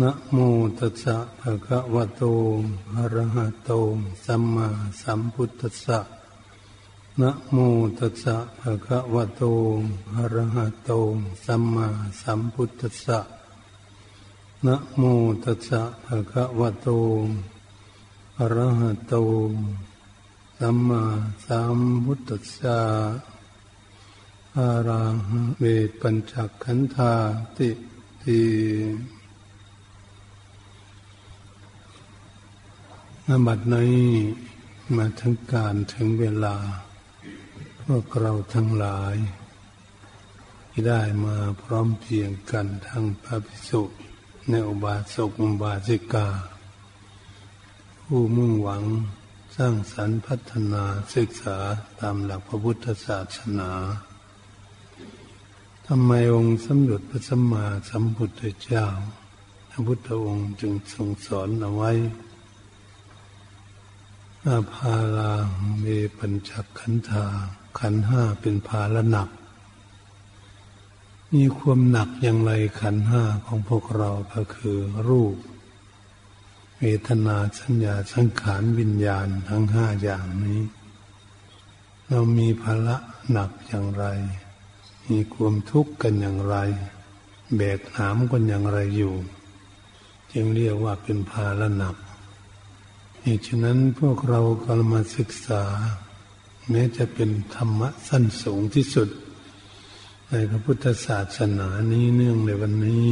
นะโมตัสสะภะคะวะโตอะระหะโต สัมมาสัมพุทธัสสะนะโมตัสสะภะคะวะโตอะระหะโต สัมมาสัมพุทธัสสะนะโมตัสสะภะคะวะโตอะระหะโต สัมมาสัมพุทธัสสะอาราหะเวปัญจขันธาติติ นบัดนี้มาถึงการถึงเวลา พวกเราทั้งหลาย ที่ได้มาพร้อมเพียงกันทั้งพระภิกษุในอุบาสกอุบาสิกา ผู้มุ่งหวังสร้างสรรค์พัฒนาศึกษาตามหลักพระพุทธศาสนาทำไมองค์สมเด็จพระสัมมาสัมพุทธเจ้า พระพุทธองค์จึงทรงสอนเอาไว้ อาภาลาเมปัญจขันธาขันห้าเป็นภาละหนัก มีความหนักอย่างไรขันห้าของพวกเราก็คือรูป เวทนาสัญญาสังขารวิญญาณทั้งห้าอย่างนี้ เรามีภาระหนักอย่างไร มีความทุกข์กันอย่างไร แบกหามกันอย่างไรอยู่ จึงเรียกว่าเป็นภาระหนัก เหตุฉะนั้นพวกเราก็มาศึกษา แม้จะเป็นธรรมะสั้นสูงที่สุด ในพระพุทธศาสนานี้เนื่องในวันนี้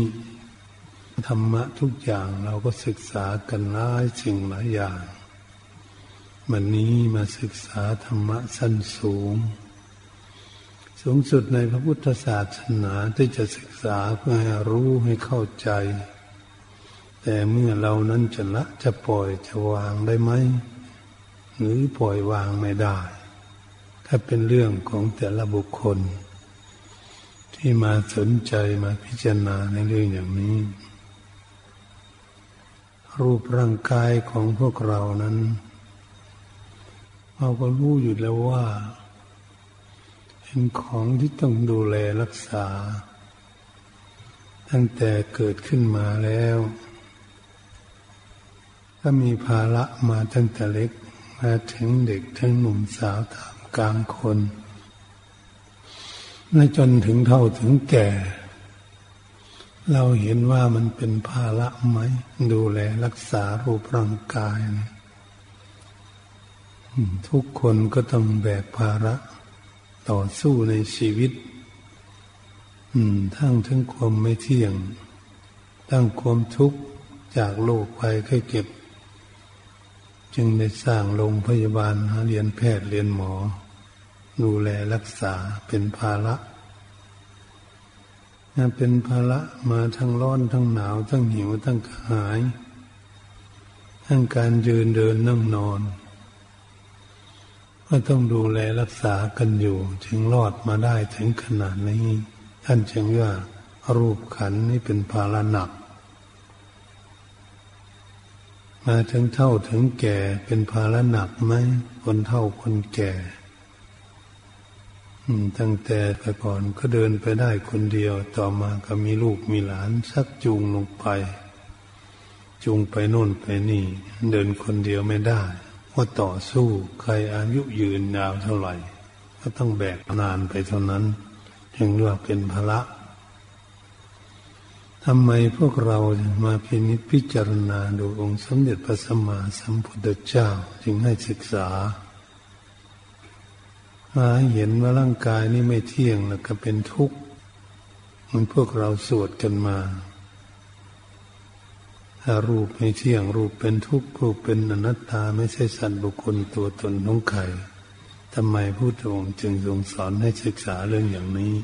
ธรรมะทุกอย่างเราก็ศึกษากันหลายสิ่งหลายอย่าง วันนี้มาศึกษาธรรมะสั้นสูง สูงสุดในพระพุทธศาสนาที่จะศึกษาเพื่อให้รู้ให้เข้าใจ แต่เมื่อเรานั้นจะละจะปล่อยจะวางได้ไหมหรือปล่อยวางไม่ได้ ถ้าเป็นเรื่องของแต่ละบุคคล ที่มาสนใจมาพิจารณาในเรื่องอย่างนี้ รูปร่างกายของพวกเรานั้นเราก็รู้อยู่แล้วว่าเป็นของที่ต้องดูแลรักษา ตั้งแต่เกิดขึ้นมาแล้ว ก็มีภาระมาตั้งแต่เล็กมาถึงเด็กถึงหนุ่มสาวตามกลางคนและจนถึงเท่าถึงแก่ เราเห็นว่ามันเป็นภาระไหม ดูแลรักษารูปร่างกายทุกคนก็ต้องแบกภาระต่อสู้ในชีวิตทั้งถึงความไม่เที่ยง ทั้งความทุกข์จากโรคภัยไข้เจ็บ จึงได้สร้างโรงพยาบาลเรียนแพทย์เรียนหมอ ดูแลรักษาเป็นภาระเป็นภาระมาทั้งร้อนทั้งหนาว ทั้งหิวทั้งกระหาย ทั้งการยืนเดินนั่งนอน ก็ต้องดูแลรักษากันอยู่ถึงรอดมาได้ถึงขนาดนี้ ท่านจึงว่ารูปขันนี่เป็นภาระหนัก มาถึงเท่าถึงแก่เป็นภาระหนักไหมคนเท่าคนแก่ตั้งแต่แต่ก่อนก็เดินไปได้คนเดียวต่อมาก็มีลูกมีหลานชักจูงลงไป จูงไปโน่นไปนี่ เดินคนเดียวไม่ได้ว่าต่อสู้ใครอายุยืนยาวเท่าไหร่ ก็ต้องแบกนานไปเท่านั้นจึงเรียกว่าเป็นภาระ ทำไมพวกเรามาพินิจพิจารณาดูองค์สมเด็จพระสัมมาสัมพุทธเจ้าจึงให้ศึกษามาเห็นว่าร่างกายนี้ไม่เที่ยงแล้วก็เป็นทุกข์มันพวกเราสวดกันมา ถ้ารูปไม่เที่ยงรูปเป็นทุกข์รูปเป็นอนัตตาไม่ใช่สัตว์บุคคลตัวตนน้องไข่ทำไมพระองค์จึงทรงสอนให้ศึกษาเรื่องอย่างนี้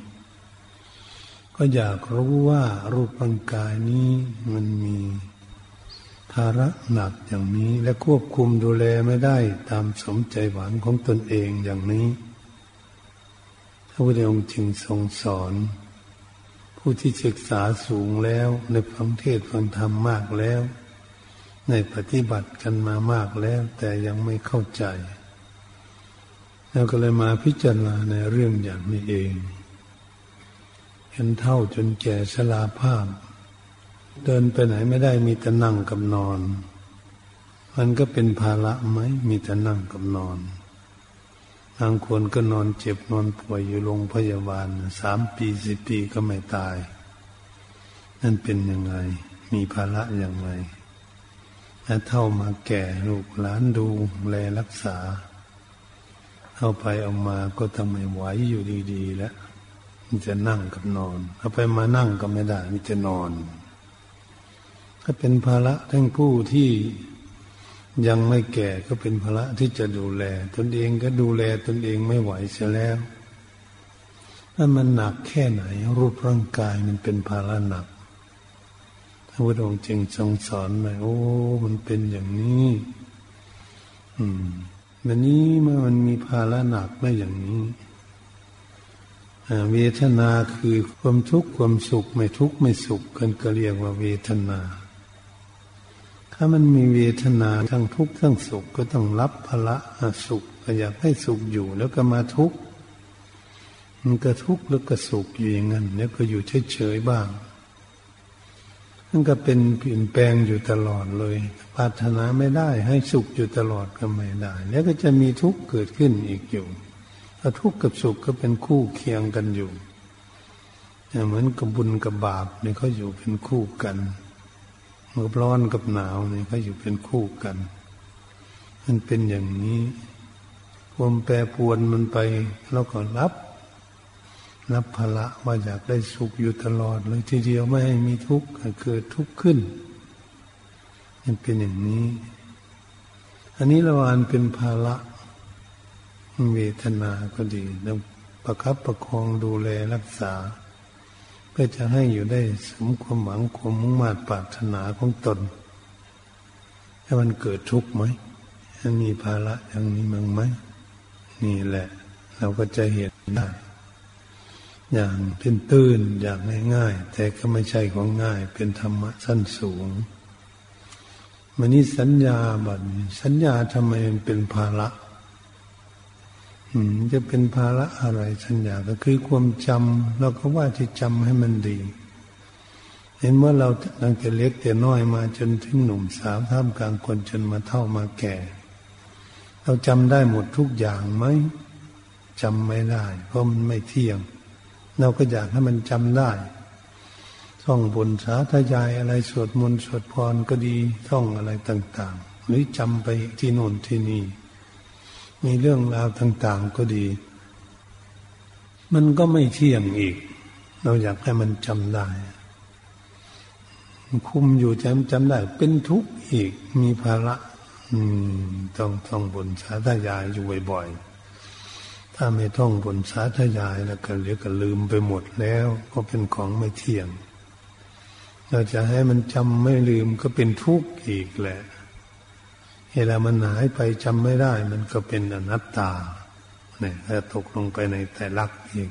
ก็อยากรู้ว่ารูปร่างกายนี้มันมีภาระหนักอย่างนี้และควบคุมดูแลไม่ได้ตามสมใจหวังของตนเองอย่างนี้พระพุทธองค์จึงทรงสอน ผู้ที่ศึกษาสูงแล้วในฟังเทศฟังธรรมมากแล้ว ในปฏิบัติกันมามากแล้ว แต่ยังไม่เข้าใจ แล้วก็เลยมาพิจารณาในเรื่องอย่างนี้เอง จนเท่าจนแก่ชราภาพ เดินไปไหนไม่ได้มีแต่นั่งกับนอน มันก็เป็นภาระไหมมีแต่นั่งกับนอนบางคนก็นอนเจ็บนอนป่วยอยู่โรงพยาบาลสามปีสิบปีก็ไม่ตาย นั่นเป็นยังไง มีภาระอย่างไรถ้าเท่ามาแก่ลูกหลานดูแลรักษาเอาไปเอามาก็ทำไมไหวอยู่ดี ๆ แล้ว มันจะนั่งกับนอนเอาไปมานั่งก็ไม่ได้มันจะนอนก็เป็นภาระทั้งผู้ที่ยังไม่แก่ก็เป็นภาระที่จะดูแล ตนเองก็ดูแลตนเองไม่ไหวเสียแล้วถ้ามันหนักแค่ไหน รูปร่างกายมันเป็นภาระหนักพระพุทธองค์จึงทรงสอนมาโอ้ มันเป็นอย่างนี้ อืมวันนี้เมื่อมันมีภาระหนักไม่อย่างนี้ เวทนาคือความทุกข์ความสุขไม่ทุกข์ไม่สุขกันก็เรียกว่าเวทนา ถ้ามันมีเวทนาทั้งทุกข์ทั้งสุขก็ต้องรับภละสุขก็อยากให้สุขอยู่แล้วก็มาทุกข์มันก็ทุกข์แล้วก็สุขอยู่อย่างนั้นแล้วก็อยู่เฉยๆบ้างมันก็เป็นเปลี่ยนแปลงอยู่ตลอดเลยปรารถนาไม่ได้ให้สุขอยู่ตลอดก็ไม่ได้ แล้วก็จะมีทุกข์เกิดขึ้นอีกอยู่ ทุกข์กับสุขก็เป็นคู่เคียงกันอยู่เหมือนกับบุญกับบาปเนี่ยเขาอยู่เป็นคู่กันกับร้อนกับหนาวเนี่ยเขาอยู่เป็นคู่กัน มันเป็นอย่างนี้ความแปรปวนมันไปเราก็รับ รับภละว่าอยากได้สุขอยู่ตลอดเลยทีเดียวไม่ให้มีทุกข์เกิดทุกข์ขึ้น มันเป็นอย่างนี้ อันนี้เราอ่านเป็นภาระ เวทนาก็ดีแล้วประคับประคองดูแลรักษา เพื่อจะให้อยู่ได้สมความหวังความมุ่งมา่ปรารถนาของตนให้มันเกิดทุกข์ไหมมีภาระอย่างนี้มั้งไหมนี่แหละ เราก็จะเห็นได้อย่างตื้นตื้นอย่างง่ายๆแต่ก็ไม่ใช่ของง่าย เป็นธรรมะสั้นสูงมันนี้สัญญาบัดสัญญาทำไมมันเป็นภาระ จะเป็นภาระอะไรสัญญาก็คือความจำเราก็ว่าจะจำให้มันดี เห็นว่าเราตั้งแต่เล็กแต่น้อยมาจนถึงหนุ่มสาวท่ามกลางคนจนมาเท่ามาแก่ เราจำได้หมดทุกอย่างไหมจำไม่ได้ เพราะมันไม่เที่ยง เราก็อยากให้มันจำได้ท่องบนสาธยายอะไรสวดมนต์สวดพรก็ดีท่องอะไรต่าง ๆ หรือจำไปที่โน่นที่นี่ มีเรื่องราวต่าง ๆก็ดี มันก็ไม่เที่ยงอีก เราอยากให้มันจำได้คุมอยู่จำจำได้ เป็นทุกข์อีกมีภาระต้องท่องบนสาธยายอยู่บ่อยๆถ้าไม่ท่องบนสาธยายแล้วก็เรียกก็ลืมไปหมดแล้ว ก็เป็นของไม่เที่ยง เราจะให้มันจำไม่ลืมก็เป็นทุกข์อีกแหละ เวลามันหายไปจำไม่ได้ มันก็เป็นอนัตตาเนี่ยถ้าตกลงไปในแต่ลักอีก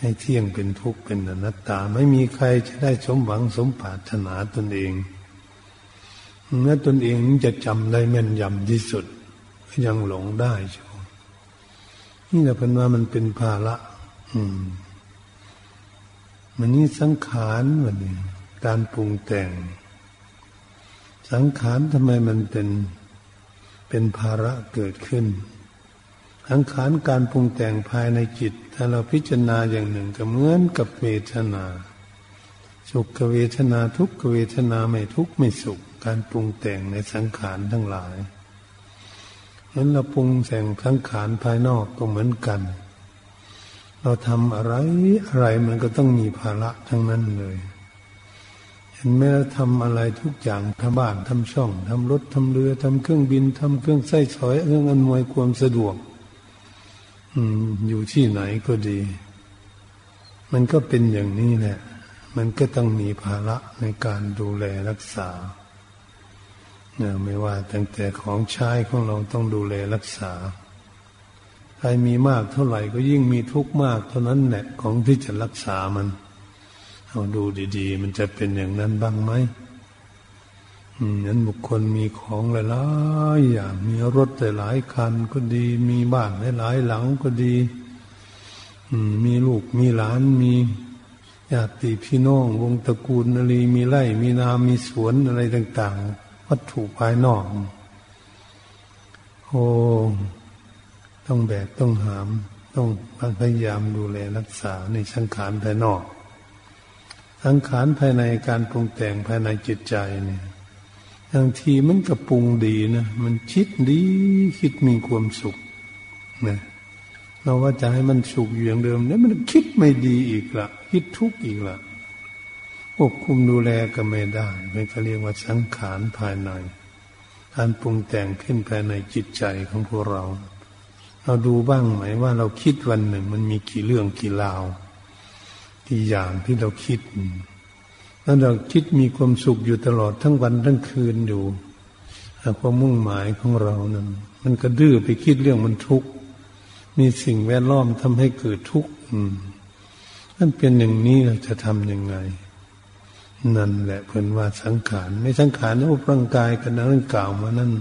ให้เที่ยงเป็นทุกข์เป็นอนัตตา ไม่มีใครจะได้สมหวังสมปรารถนาตนเองเมื่อตนเองจะจำได้แม่นยำที่สุด ยังหลงได้ชัวนี่แหละเป็นว่ามันเป็นภาระอืมมันนี่สังขารมันการปรุงแต่ง สังขารทำไมมันเป็นเป็นภาระเกิดขึ้น สังขารการปรุงแต่งภายในจิต ถ้าเราพิจารณาอย่างหนึ่งก็เหมือนกับเวทนา สุขเวทนาทุกขเวทนาไม่ทุกไม่สุข การปรุงแต่งในสังขารทั้งหลายเห็นเราปรุงแต่งสังขารภายนอกก็เหมือนกัน เราทำอะไรอะไรมันก็ต้องมีภาระทั้งนั้นเลย เห็นไหมทำอะไรทุกอย่างทำบ้านทำช่องทำรถทำเรือทำเครื่องบินทำเครื่องไส้สอยเครื่องอำนวยความสะดวก อืม อยู่ที่ไหนก็ดี มันก็เป็นอย่างนี้แหละ มันก็ต้องมีภาระในการดูแลรักษาเนี่ยไม่ว่าตั้งแต่ของใช้ของเราต้องดูแลรักษา ใครมีมากเท่าไหร่ก็ยิ่งมีทุกข์มากเท่านั้นแหละของที่จะรักษามัน เอาดูดีๆ มันจะเป็นอย่างนั้นบ้างไหมนั้นบุคคลมีของหลายๆอย่างมีรถหลายคันก็ดี มีบ้านหลายหลังก็ดีมีลูกมีหลานมีญาติพี่น้อง วงตระกูลอะไรมีไร่ มีนา มีสวนอะไรต่าง ๆ วัตถุภายนอกโอ้ต้องแบกต้องหาม ต้องพยายามดูแลรักษาในสังขารภายนอก สังขารภายในการปรุงแต่งภายในจิตใจเนี่ยบางทีมันก็ปรุงดีนะมันคิดดีคิดมีความสุขนะเราว่าจะให้มันสุขอยู่อย่างเดิมเนี่ยมันคิดไม่ดีอีกละคิดทุกข์อีกละควบคุมดูแลก็ไม่ได้ไม่ก็เรียกว่าสังขารภายในการปรุงแต่งขึ้นภายในจิตใจของพวกเรา เราดูบ้างไหมว่าเราคิดวันหนึ่ง มันมีกี่เรื่องกี่ราว กี่อย่างที่เราคิดแล้วเราคิดมีความสุขอยู่ตลอดทั้งวันทั้งคืนอยู่ความมุ่งหมายของเรานั้นมันก็ดื้อไปคิดเรื่องมันทุกข์มีสิ่งแวดล้อมทำให้เกิดทุกข์มันเป็นอย่างนี้เราจะทำยังไง นั่นแหละเพิ่อนว่าสังขารไม่สังขารนะอุปร่างกายกันนะนั่นกล่าวมานั่น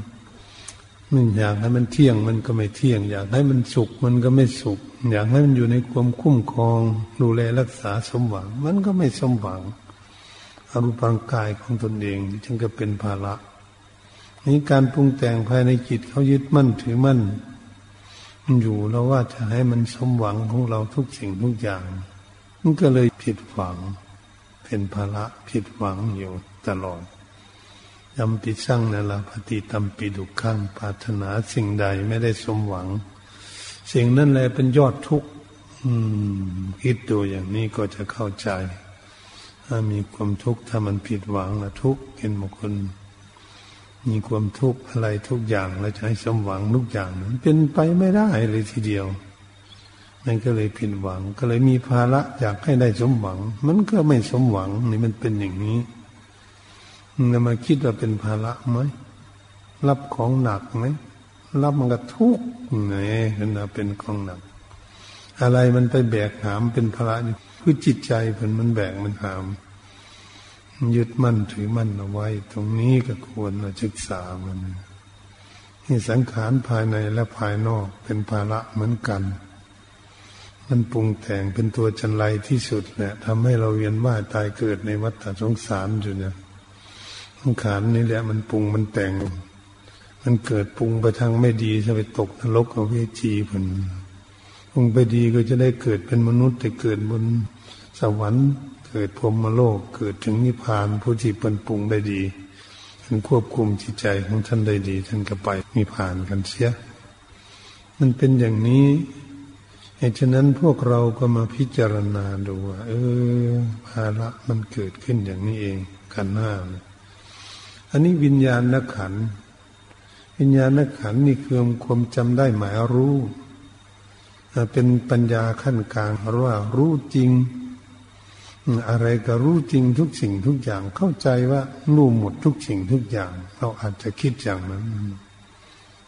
มันอยากให้มันเที่ยงมันก็ไม่เที่ยง อยากให้มันสุขมันก็ไม่สุข อยากให้มันอยู่ในความคุ้มครอง ดูแลรักษาสมหวัง มันก็ไม่สมหวังอรูปร่างกายของตนเองจึงก็เป็นภาระนี้การปรุงแต่งภายในจิตเขายึดมั่นถือมั่นอยู่แล้วว่าจะให้มันสมหวังของเราทุกสิ่งทุกอย่างมันก็เลยผิดหวัง เป็นภาระผิดหวังอยู่ตลอด ยำปิสั่งนั่นละปฏิตัมปิดุขังปรารถนาสิ่งใดไม่ได้สมหวัง สิ่งนั้นแหละเป็นยอดทุกข์คิดดูอย่างนี้ก็จะเข้าใจ ถ้ามีความทุกข์ถ้ามันผิดหวังละทุกข์เห็นบางคนมีความทุกข์อะไรทุกอย่างแล้วจะให้สมหวังทุกอย่างมันเป็นไปไม่ได้เลยทีเดียวนั่นก็เลยผิดหวัง ก็เลยมีภาระอยากให้ได้สมหวัง มันก็ไม่สมหวังนี่มันเป็นอย่างนี้ เรามาคิดว่าเป็นภาระไหมรับของหนักไหมรับมันก็ทุกข์ไงนั่นเป็นของหนัก อะไรมันไปแบกหามเป็นภาระคือจิตใจเพิ่นมันแบกมันหาม ยึดมั่นถือมั่นเอาไว้ ตรงนี้ก็ควรศึกษามันนี่สังขารภายในและภายนอกเป็นภาระเหมือนกัน มันปรุงแต่งเป็นตัวจันไรที่สุดแหละทำให้เราเวียนว่ายตายเกิดในวัฏสงสารอยู่เนี่ย สังขารนี่แหละมันปรุงมันแต่ง มันเกิดปรุงไปทางไม่ดีจะไปตกนรกเอาเวจีผลปรุงไปดีก็จะได้เกิดเป็นมนุษย์แต่เกิดบนสวรรค์เกิดพรมโลกเกิดถึงนิพพานผู้ที่เป็นปรุงได้ดีท่านควบคุมจิตใจของท่านได้ดี ท่านก็ไปนิพพานกันเสีย มันเป็นอย่างนี้เหตุฉะนั้นพวกเราก็มาพิจารณาดูว่าเออภาระมันเกิดขึ้นอย่างนี้เองขันหน้า อันนี้วิญญาณนักขัน วิญญาณนักขันนี่คือความจำได้หมายรู้เป็นปัญญาขั้นกลางว่ารู้จริง อะไรก็รู้จริงทุกสิ่งทุกอย่างเข้าใจว่ารู้หมดทุกสิ่งทุกอย่าง เราอาจจะคิดอย่างนั้น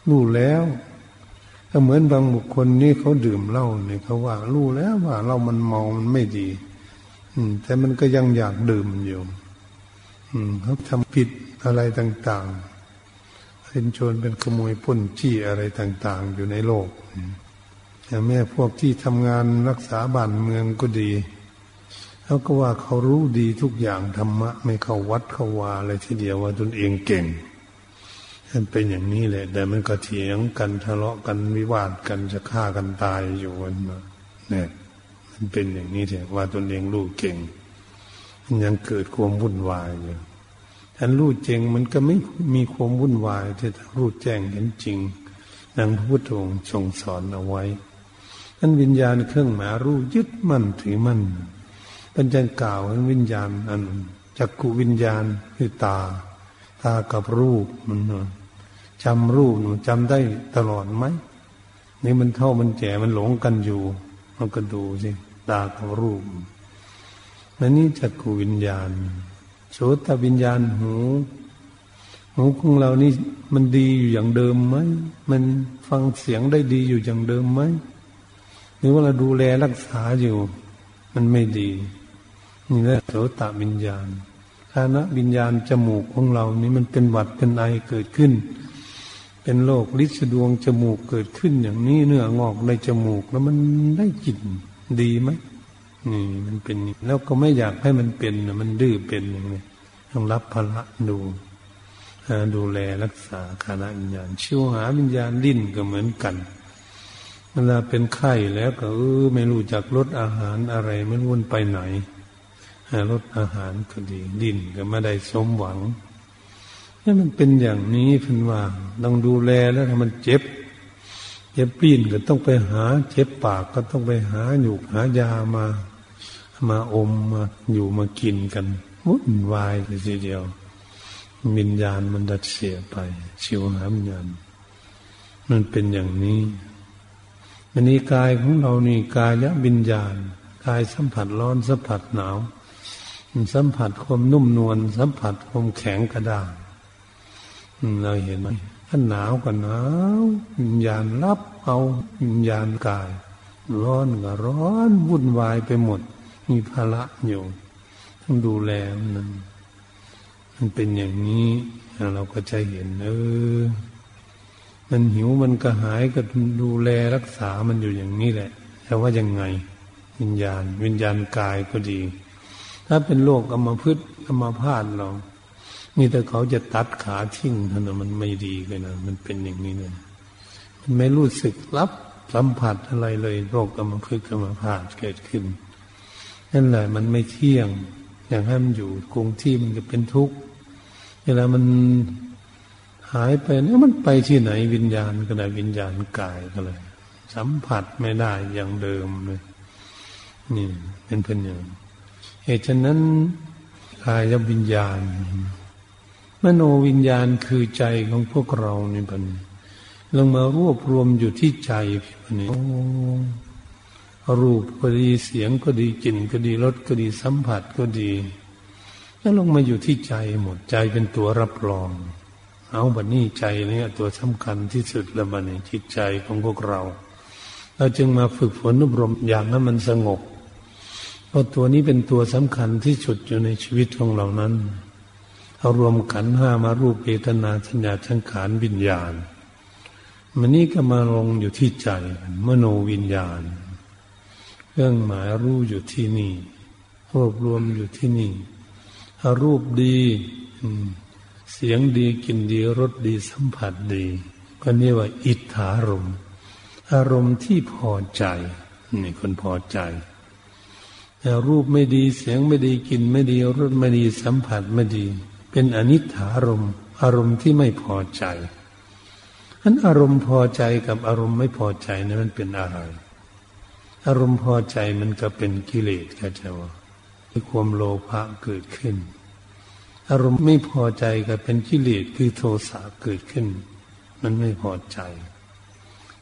รู้แล้วก็เหมือนบางบุคคลนี่เขาดื่มเหล้าเนี่ยเขาว่ารู้แล้วว่าเรามันเมามันไม่ดี อืม แต่มันก็ยังอยากดื่มอยู่ อืมเขาทำผิด อะไรต่างๆเป็นโจรเป็นขโมยพ้นจี้อะไรต่าง ๆ อยู่ในโลกอย่างแม่พวกที่ทำงานรักษาบ้านเมืองก็ดีแล้วก็ว่าเขารู้ดีทุกอย่างธรรมะ ไม่เข้าวัดเข้าวาอะไรทีเดียวว่าตนเองเก่งมันเป็นอย่างนี้แหละ แต่มันก็เถียงกันทะเลาะกันวิวาทกันจะฆ่ากันตายอยู่วันมาเนี่ยมันเป็นอย่างนี้เถอะว่าตนเองรู้เก่ง มันยังเกิดความวุ่นวายอยู่ ท่านรู้จริงมันก็ไม่มีความวุ่นวายที่รู้แจ้งเห็นจริงนังพระพุทธองค์ทรงสอนเอาไว้ท่านวิญญาณเครื่องหมายรู้ยึดมั่นถือมั่นเป็นจังกล่าววิญญาณอันจักกุวิญญาณคือตา ตากับรูปมันจำรูปจำได้ตลอดไหมนี่มันเท่ามันแก่มันหลงกันอยู่มันก็ดูสิตากับรูปนั่นนี่จักกุวิญญาณ โสตวิญญาณหูหูของเรานี่มันดีอยู่อย่างเดิมไหมมันฟังเสียงได้ดีอยู่อย่างเดิมไหมหรือว่าเราดูแลรักษาอยู่ มันไม่ดีนี่แหละโสตวิญญาณฐานะวิญญาณจมูกของเรานี่มันเป็นหวัดเป็นไอเกิดขึ้น เป็นโรคลิษดวงจมูกเกิดขึ้นอย่างนี้เนื้องอกในจมูกแล้วมันได้กลิ่นดีไหม นี่มันเป็นแล้วก็ไม่อยากให้มันเป็นมันดื้อเป็นอย่างนี้ต้องรับภาระดูดูแลรักษาคณะวิญญาณชิวหาวิญญาณดิ้นก็เหมือนกันเวลาเป็นไข้แล้วก็เออไม่รู้จักลดอาหารอะไรไม่รู้ไปไหนลดอาหารก็ดีดิ้นก็ไม่ได้สมหวังนี่มันเป็นอย่างนี้เพิ่นว่าต้องดูแลแล้วถ้ามันเจ็บเจ็บปีนก็ต้องไปหา เจ็บปากก็ต้องไปหาอยู่หายามา มาอมมาอยู่มากินกันวุ่นวายเลยทีเดียววิญญาณมันดัดเสียไปชิวหาวิญญาณมันเป็นอย่างนี้อันนี้กายของเรานี่กายะวิญญาณ กายสัมผัสร้อนสัมผัสหนาวสัมผัสความนุ่มนวลสัมผัสความแข็งกระด้างเราเห็นไหมถ้าหนาวก็หนาววิญญาณรับเอาวิญญาณกาย ร้อนก็ร้อนวุ่นวายไปหมด มีภาระอยู่ต้องดูแลมันมันเป็นอย่างนี้เราก็จะเห็น เออ มันหิวมันก็หายก็ดูแลรักษามันอยู่อย่างนี้แหละแต่ว่ายังไง วิญญาณ วิญญาณกายก็ดี ถ้าเป็นโรคกรรมพืชกรรมพาดเรามีแต่เขาจะตัดขาทิ้งเท่านั้นมันไม่ดีเลยนะมันเป็นอย่างนี้เนี่ยมันไม่รู้สึกรับสัมผัสอะไรเลย โรคกรรมพืชกรรมพาดเกิดขึ้น นั่นแหละมันไม่เที่ยง อย่างให้มันอยู่คงที่มันจะเป็นทุกข์เวลามันหายไปเนี่ยมันไปที่ไหนวิญญาณก็ได้วิญญาณกายก็เลย สัมผัสไม่ได้อย่างเดิมเลยนี่เป็นเพื่อนอย่างเหตุฉะนั้นกายวิญญาณ มโนวิญญาณคือใจของพวกเรานี่พันลงมารวบรวมอยู่ที่ใจพี่พันนี่ รูปก็ดีเสียงก็ดีกลิ่นก็ดีรสก็ดีสัมผัสก็ดีแล้วลงมาอยู่ที่ใจหมดใจเป็นตัวรับรอง เอาบัดนี้ใจเนี่ยตัวสำคัญที่สุดล้วบัดนี้จิตใจของพวกเรา เราจึงมาฝึกฝนอบรมอย่างนั้นมันสงบเพราะตัวนี้เป็นตัวสำคัญที่สุดอยู่ในชีวิตของเรานั้นเอารวมขันห้ามารูปเวทนาสัญญาชังขานวิญญาณ มันนี้ก็มาลงอยู่ที่ใจมโนวิญญาณ ครื่องหมายรู้อยู่ที่นี่ รวบรวมอยู่ที่นี่รูปดีเสียงดีกลิ่นดีรสดีสัมผัสดีก็เรียกว่า อิทธารมอารมณ์ที่พอใจนี่คนพอใจแต่รูปไม่ดีเสียงไม่ดีกลิ่นไม่ดีรสไม่ดีสัมผัสไม่ดี เป็นอนิถารมอารมณ์ที่ไม่พอใจอันอารมณ์พอใจกับอารมณ์ไม่พอใจนั้นมันเป็นอะไร อารมณ์พอใจมันก็เป็นกิเลสก็จะว่าความโลภะเกิดขึ้น อารมณ์ไม่พอใจก็เป็นกิเลสคือโทสะเกิดขึ้น มันไม่พอใจ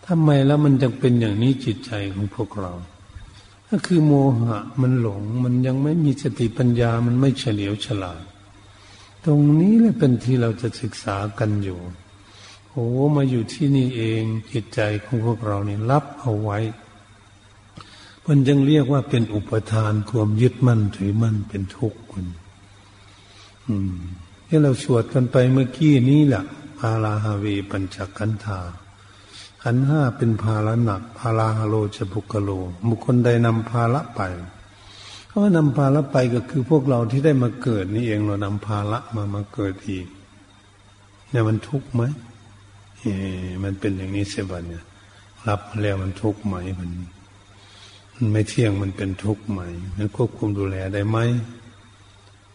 ทำไมแล้วมันจึงเป็นอย่างนี้จิตใจของพวกเรา ก็คือโมหะมันหลง มันยังไม่มีสติปัญญามันไม่เฉลียวฉลาด ตรงนี้แหละเป็นที่เราจะศึกษากันอยู่โอ้มาอยู่ที่นี่เองจิตใจของพวกเรานี่รับเอาไว้ มันจึงเรียกว่าเป็นอุปทานความยึดมั่นถือมั่นเป็นทุกข์คุณอืมที่เราสวดกันไปเมื่อกี้นี้แหละพาลาฮาเวปัญจกันธาขันห้าเป็นภาระหนักภาลาฮโลจะบุกโล บุคคลใดนำภาระไปเขาว่านำภาระไปก็คือพวกเราที่ได้มาเกิดนี่เองเรานำภาระมามาเกิดอีกเนี่ยมันทุกข์ไหมเอมันเป็นอย่างนี้เสียบันเนี่ย รับแล้วมันทุกข์ไหมมัน มันไม่เที่ยงมันเป็นทุกข์ใหม่มันควบคุมดูแลได้ไหม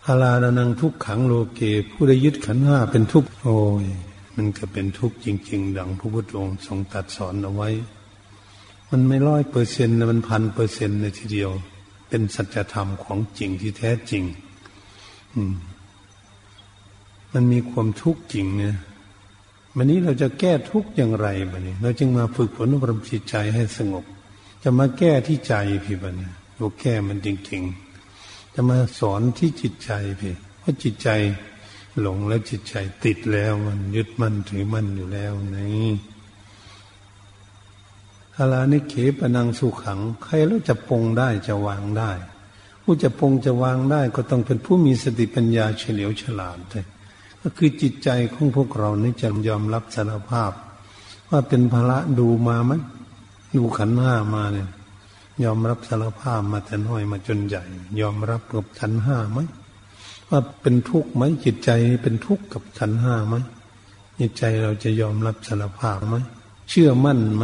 อาลาดานังทุกขังโลเก ผู้ได้ยึดขันห้าเป็นทุกข์โอ้ยมันก็เป็นทุกข์จริง ๆ ดังพระพุทธองค์ทรงตัดสอนเอาไว้ มันไม่ร้อยเปอร์เซ็นต์มันพันเปอร์เซ็นต์เลยทีเดียว เป็นสัจธรรมของจริงที่แท้จริง อืม มันมีความทุกข์จริงเนี่ยวันนี้เราจะแก้ทุกข์อย่างไรบ้านี้ เราจึงมาฝึกฝนอบรมจิตใจให้สงบ จะมาแก้ที่ใจพี่บันเนี่ยเราแก้มันจริง ๆ จะมาสอนที่จิตใจพี่เพราะจิตใจหลงแล้วจิตใจติดแล้วมันยึดมั่นถือมั่นอยู่แล้วนี่อาลานิเขปนังสุขัง ใครแล้วจะปงได้จะวางได้ ผู้จะปงจะวางได้ก็ต้องเป็นผู้มีสติปัญญาเฉลียวฉลาดเลยก็คือจิตใจของพวกเรานี่จะยอมรับสารภาพ ว่าเป็นภาระดูมาไหม ดูขันห้ามาเนี่ย ยอมรับสารภาพมาแต่น้อยมาจนใหญ่ ยอมรับกับขันห้าไหมว่าเป็นทุกข์ไหมจิตใจเป็นทุกข์กับขันห้าไหมจิตใจเราจะยอมรับสารภาพไหมเชื่อมั่นไหม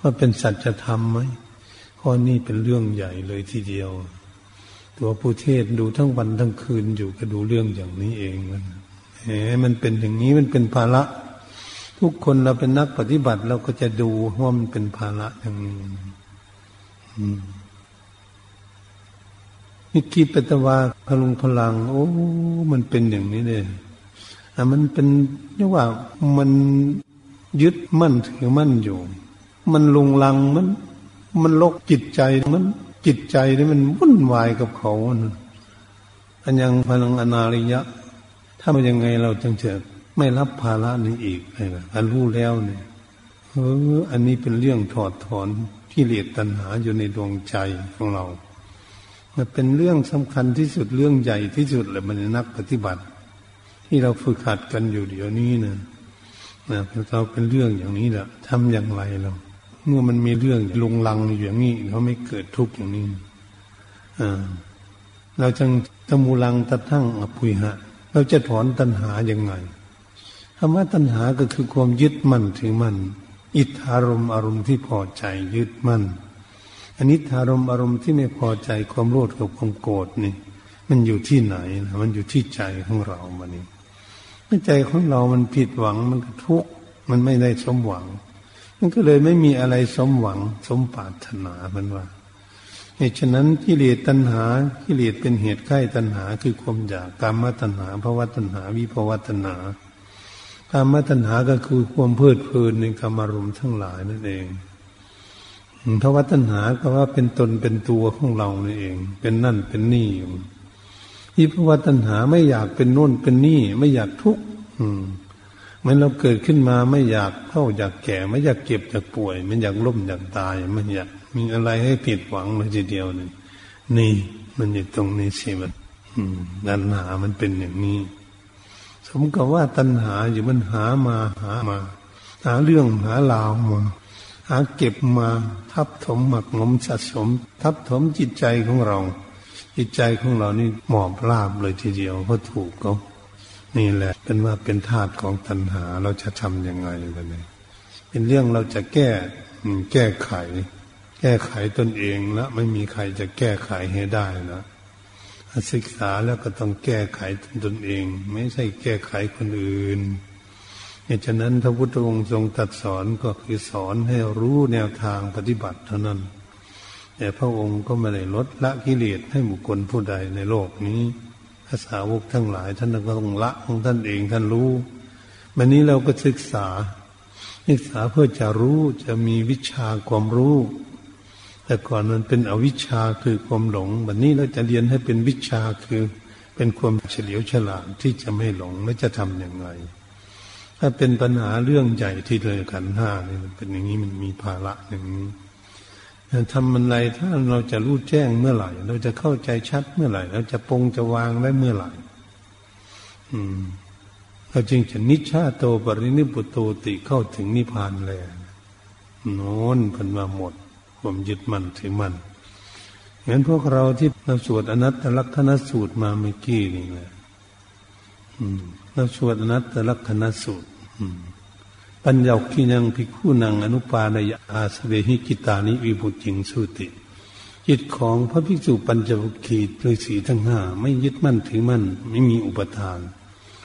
ว่าเป็นสัจธรรมไหมข้อนี้เป็นเรื่องใหญ่เลยทีเดียว ตัวผู้เทศดูทั้งวันทั้งคืนอยู่ก็ดูเรื่องอย่างนี้เองมันแหมมันเป็นอย่างนี้มันเป็นภาระ ทุกคนเราเป็นนักปฏิบัติเราก็จะดูว่ามันเป็นภาระอย่างนี้นี่กีปตวาพลุงพลัง โอ้ มันเป็นอย่างนี้เลยอะมันเป็นเรียกว่ามันยึดมั่นถือมั่นอยู่ มันลงลังมัน มันลกจิตใจมันจิตใจนี่มันวุ่นวายกับเขาอันยังพลังอนาริยะ ถ้ามันยังไงเราจึงจะ ไม่รับภาระนี้อีกไงอันรู้แล้วเนี่ยเอออันนี้เป็นเรื่องถอดถอนที่เลอตัณหาอยู่ในดวงใจของเรา มันเป็นเรื่องสำคัญที่สุดเรื่องใหญ่ที่สุดเลยมันนักปฏิบัติ ที่เราฝึกหัดกันอยู่เดี๋ยวนี้นะนะเราเป็นเรื่องอย่างนี้แหละทำอย่างไรเราเมื่อมันมีเรื่องลงลังอยู่อย่างนี้เขาไม่เกิดทุกข์อย่างนี้อ่าเราจึงตะมูลังตะทั้งอภุยหะ เราจะถอนตัณหาอย่างไง คำว่าตัณหาก็คือความยึดมั่นถือมั่น อิทธารมอารมณ์ที่พอใจยึดมั่นอันนี้อารมณ์อารมณ์ที่ไม่พอใจความโลภกับความโกรธนี่ มันอยู่ที่ไหนนะมันอยู่ที่ใจของเรามันนี่ใจของเรามันผิดหวังมันก็ทุกข์มันไม่ได้สมหวัง มันก็เลยไม่มีอะไรสมหวัง สมปรารถนามันว่าเหตุฉะนั้นกิเลสตัณหากิเลสเป็นเหตุใกล้ตัณหา คือความอยากกามตัณหาภาวะตัณหาวิภาวะตัณหา กามตัณหาก็คือความเพลิดเพลินในกรรมารมณ์ทั้งหลายนั่นเองภาวะตัณหาก็ว่าเป็นตนเป็นตัวของเรานี่เอง เป็นนั่นเป็นนี่วิภาวะตัณหาไม่อยากเป็นโน่นเป็นนี่ ไม่อยากทุกข์เหมือนเราเกิดขึ้นมาไม่อยากเข้าอยากแก่ ไม่อยากเก็บอยากป่วย ไม่อยากล้มอยากตายไม่อยากมีอะไรให้ผิดหวังเลยทีเดียวนี่นี่ มันอยู่ตรงนี้สิมันตัณหามันเป็นอย่างนี้ มกับว่าตัณหาอยู่มันหามาหามา หาเรื่องหาราวมาหาเก็บมาทับถมหมักหมมสะสม ทับถมจิตใจของเรา จิตใจของเรานี่หมอบราบเลยทีเดียวเพราะถูกเขานี่แหละเป็นว่าเป็นธาตุของตัณหาเราจะทำยังไงกันเนี่ยเป็นเรื่องเราจะแก้แก้ไข แก้ไขตนเองแล้วไม่มีใครจะแก้ไขให้ได้นะ ศึกษาแล้วก็ต้องแก้ไขตนเอง ไม่ใช่แก้ไขคนอื่นเหตุฉะนั้นพระพุทธองค์ทรงตัดสอนก็คือสอนให้รู้แนวทางปฏิบัติเท่านั้น แต่พระองค์ก็ไม่ได้ลดละกิเลสให้บุคคลผู้ใดในโลกนี้ภาษาวกทั้งหลายท่านก็ต้องละของท่านเองท่านรู้วันนี้เราก็ศึกษาศึกษาเพื่อจะรู้จะมีวิชาความรู้ แต่ก่อนมันเป็นอวิชชาคือความหลงวันนี้เราจะเรียนให้เป็นวิชาคือ เป็นความเฉลียวฉลาดที่จะไม่หลงและจะทํำอย่างไรถ้าเป็นปัญหาเรื่องใหญ่ที่เลยขันห้านี่มันเป็นอย่างนี้มันมีภาระอย่างนี้ทำมันไรถ้าเราจะรู้แจ้งเมื่อไหร่ เราจะเข้าใจชัดเมื่อไหร่ เราจะปงจะวางได้เมื่อไหร่ อืมเราจึงจะนิชาโตปรินิพุโตติเข้าถึงนิพพานแล้วโน้นพันมาหมด ความยึดมั่นถือมั่นเหมือนพวกเราที่เราสวดอนัตตลักษณสูตรมาเมื่อกี้นี่แหละเราสวดอนัตตลักษณสูตรปัญญาขีนังพิคูนังอนุปานยอาสเวหิกิตานิวิบุจิงสุติ จิตของพระภิกษุปัญจวุคีโดยสีทั้งห้าไม่ยึดมั่นถือมั่น ไม่มีอุปทาน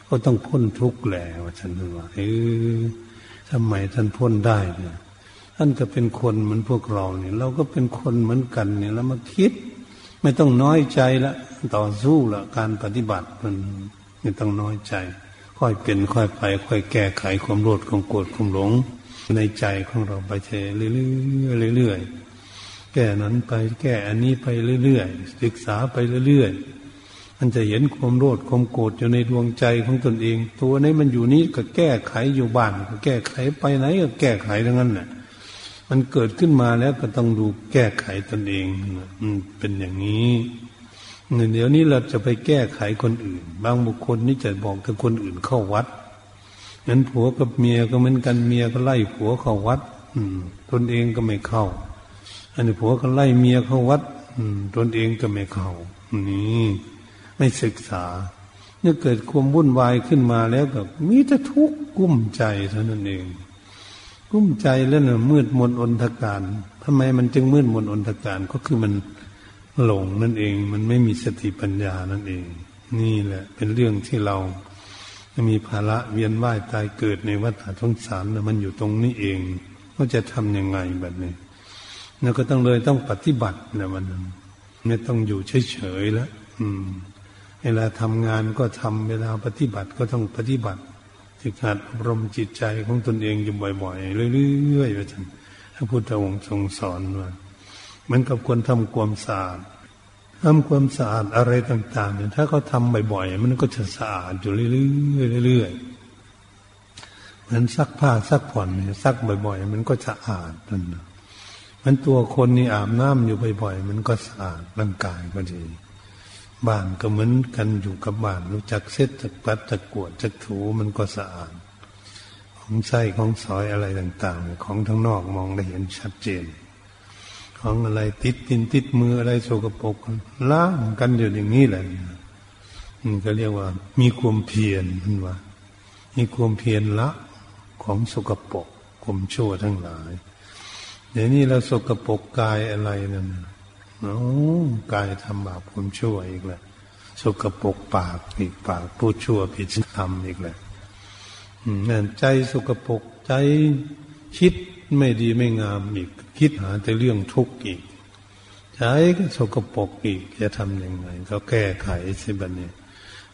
ก็ต้องพ้นทุกข์แหละว่าฉันว่าเออทำไมท่านพ้นได้เนี่ย ท่านก็เป็นคนเหมือนพวกเราเนี่ย เราก็เป็นคนเหมือนกันเนี่ยแล้วมาคิด ไม่ต้องน้อยใจละต่อสู้ละการปฏิบัติมันไม่ต้องน้อยใจ ค่อยเป็นค่อยไป ค่อยแก้ไขความโลดความโกรธความหลง ในใจของเราไปเรื่อยๆเรื่อยๆแก้นั้นไปแก้อันนี้ไปเรื่อยๆศึกษาไปเรื่อยๆมันจะเห็นความโลดความโกรธอยู่ในดวงใจของตนเอง ตัวนี้มันอยู่นี้ก็แก้ไขอยู่บ้านก็แก้ไขไปไหนก็แก้ไขทั้งนั้นแหละ มันเกิดขึ้นมาแล้วก็ต้องดูแก้ไขตนเองมันเป็นอย่างนี้เดี๋ยวนี้เราจะไปแก้ไขคนอื่น บางบุคคลนี่จะบอกกับคนอื่นเข้าวัดงั้นผัวกับเมียก็เหมือนกันเมียก็ไล่ผัวเข้าวัด อืม ตนเองก็ไม่เข้า อันนี้ผัวก็ไล่เมียเข้าวัดตนเองก็ไม่เข้านี่ไม่ศึกษาเนี่ยเกิดความวุ่นวายขึ้นมาแล้วก็มีแต่ทุกข์กุ้มใจเท่านั้นเอง กุ้มใจแล้วเนี่ยมืดมนอนทการทำไมมันจึงมืดมนอนทการก็คือมันหลงนั่นเอง มันไม่มีสติปัญญานั่นเอง นี่แหละ เป็นเรื่องที่เรา มีภาระเวียนว่ายตายเกิดในวัฏสงสารนะมันอยู่ตรงนี้เองก็จะทำยังไงแบบนี้เราก็ต้องเลยต้องปฏิบัตินะมันไม่ต้องอยู่เฉยๆแล้วอืม เวลาทำงานก็ทำเวลาปฏิบัติก็ต้องปฏิบัติ ฝึกหัดอบรมจิตใจของตนเองอยู่บ่อยๆเรื่อยๆว่าท่านพระพุทธองค์ทรงสอนว่าเหมือนกับคนทำความสะอาดทำความสะอาดอะไรต่างๆเนี่ยถ้าเขาทำบ่อยๆ มันก็จะสะอาดอยู่เรื่อยๆเรื่อยๆเหมือนซักผ้าซักผ่อนเนี่ยซักบ่อยๆ มันก็สะอาดนั่นนะมันตัวคนนี่อาบน้ำอยู่บ่อยๆ มันก็สะอาดร่างกายก็ดี บ้านก็เหมือนกันอยู่กับบ้านรู้จักเซ็ตจักปัดจักกวดจักถูมันก็สะอาด ของใส้ของซอยอะไรต่างๆ ของทั้งนอกมองได้เห็นชัดเจน ของอะไรติดตินติดมืออะไรโสกปรกล้างกันอยู่อย่างนี้แหละนี่ก็เรียกว่า มีความเพียรมันว่า มีความเพียรละของสกปรกความชั่วทั้งหลาย เดี๋ยวนี้เราสกปรกกายอะไรนั่น กายทำบาปความชั่วอีกแล้วสกปรกปากอีกปากพูดชั่วผิดธรรมอีกแล้วนั่นใจสกปรกใจคิดไม่ดีไม่งามอีก คิดหาแต่เรื่องทุกข์อีกใจก็สกปรกอีกจะทำยังไงก็แก้ไขสิบันนี้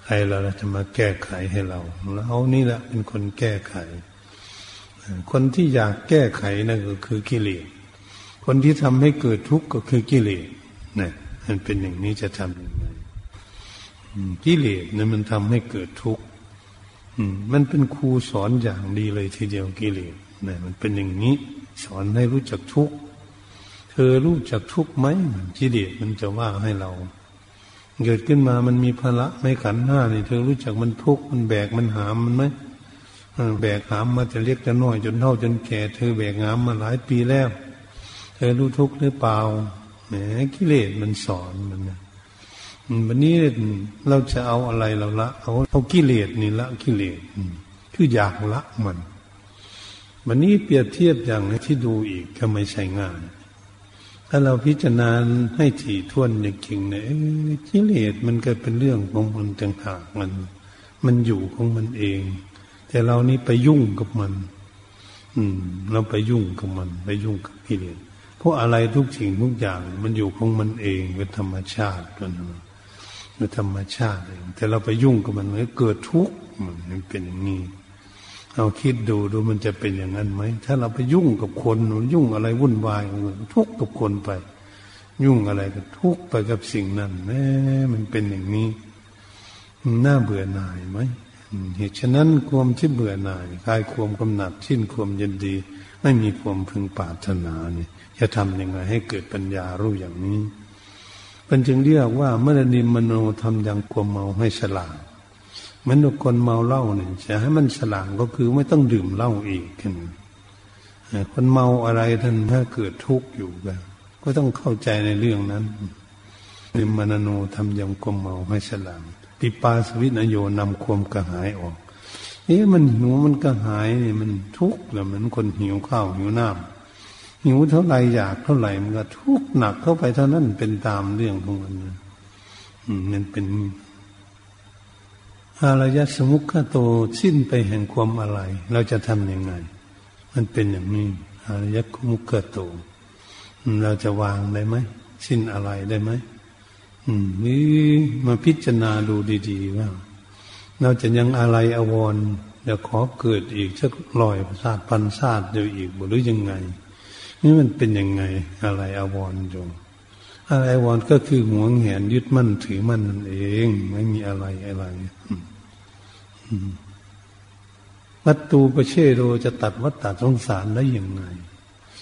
ใครเราจะมาแก้ไขให้เราเรานี่แหละเป็นคนแก้ไข คนที่อยากแก้ไขนั่นก็คือกิเลส คนที่ทำให้เกิดทุกข์ก็คือกิเลสนะมันเป็นอย่างนี้จะทำยังไงกิเลสเนี่ยมันทำให้เกิดทุกข์มันเป็นครูสอนอย่างดีเลยทีเดียวกิเลสนะมันเป็นอย่างนี้ สอนให้รู้จักทุกข์เธอรู้จักทุกข์ไหมกิเลสมันจะว่าให้เรา เกิดขึ้นมามันมีภาระไม่ขันห้านี่เธอรู้จักมันทุกข์มันแบกมันหามมันไหมแบกหามมาจะเล็กจะน้อยจนเท่าจนแก่ เธอแบกหามมาหลายปีแล้วเธ อรู้ทุกข์หรือเปล่าแหมกิเลสมันสอนมันนะวันนี้เราจะเอาอะไรเราละเอาเอากิเลสนี่ละกิเลสคืออยากละมันวันนี้เปรียบเทียบอย่างที่ดูอีกก็ไม่ใช่งายถ้าเราพิจารณาให้ถี่ถ้วนจริงๆเนี่ยกิเลสมันก็เป็นเรื่องของมันต่างหากมัน มันอยู่ของมันเอง แต่เรานี่ไปยุ่งกับมัน อืม เราไปยุ่งกับมัน ไปยุ่งกับกิเลส พราะอะไรทุกสิ่งทุกอย่างมันอยู่ของมันเองเป็นธรรมชาติมันเป็นธรรมชาติเองแต่เราไปยุ่งกับมันมันเกิดทุกข์มันเป็นอย่างนี้เราคิดดูดูมันจะเป็นอย่างนั้นไหมถ้าเราไปยุ่งกับคนยุ่งอะไรวุ่นวายทุกข์กับคนไป ยุ่งอะไรก็ทุกข์ไปกับสิ่งนั้นแม่มันเป็นอย่างนี้น่าเบื่อหน่ายไหมเหตุฉะนั้นความที่เบื่อหน่ายคลายความกำหนัดสิ้นความยินดี ไม่มีความพึงปรารถนาเนี่ย จะทำยังไงให้เกิดปัญญารู้อย่างนี้มันจึงเรียกว่าเมื่อนิมโนทำอย่างความเมาให้ฉลาดเหมือนคนเมาเหล้าเนี่ยจะให้มันฉลาดก็คือไม่ต้องดื่มเหล้าอีกขึ้นคนเมาอะไรท่านถ้าเกิดทุกข์อยู่ก็ก็ต้องเข้าใจในเรื่องนั้นนิมนโนทำย่างความเมาให้ฉลาดปิปาสวินโยนำความกระหายออกนี่มันหิวมันกระหายเนี่ยมันทุกข์แหละเหมือนคนหิวข้าวหิวน้ำ หิวเท่าไหร่อยากเท่าไหร่มันก็ทุกข์หนักเข้าไปเท่านั้นเป็นตามเรื่องของมันมันเป็นอารยสมุขโตสิ้นไปแห่งความอะไร เราจะทำยังไง มันเป็นอย่างนี้อารยสมุขโตเราจะวางได้ไหมสิ้นอะไรได้ไหมนี่มาพิจารณาดูดีๆว่า เราจะยังอะไรอววรเดี๋ยวขอเกิดอีกสักลอยชาติพันชาสติเดียวอีกหรือยังไง นี่มันเป็นยังไงอะไรอาวรณ์จงอะไรอาวรณ์ก็คือหวงแหนยึดมั่นถือมั่นนั่นเอง ไม่มีอะไรอะไรวัตตูประเชโรจะตัดวัตตาสงสารได้อย่างไง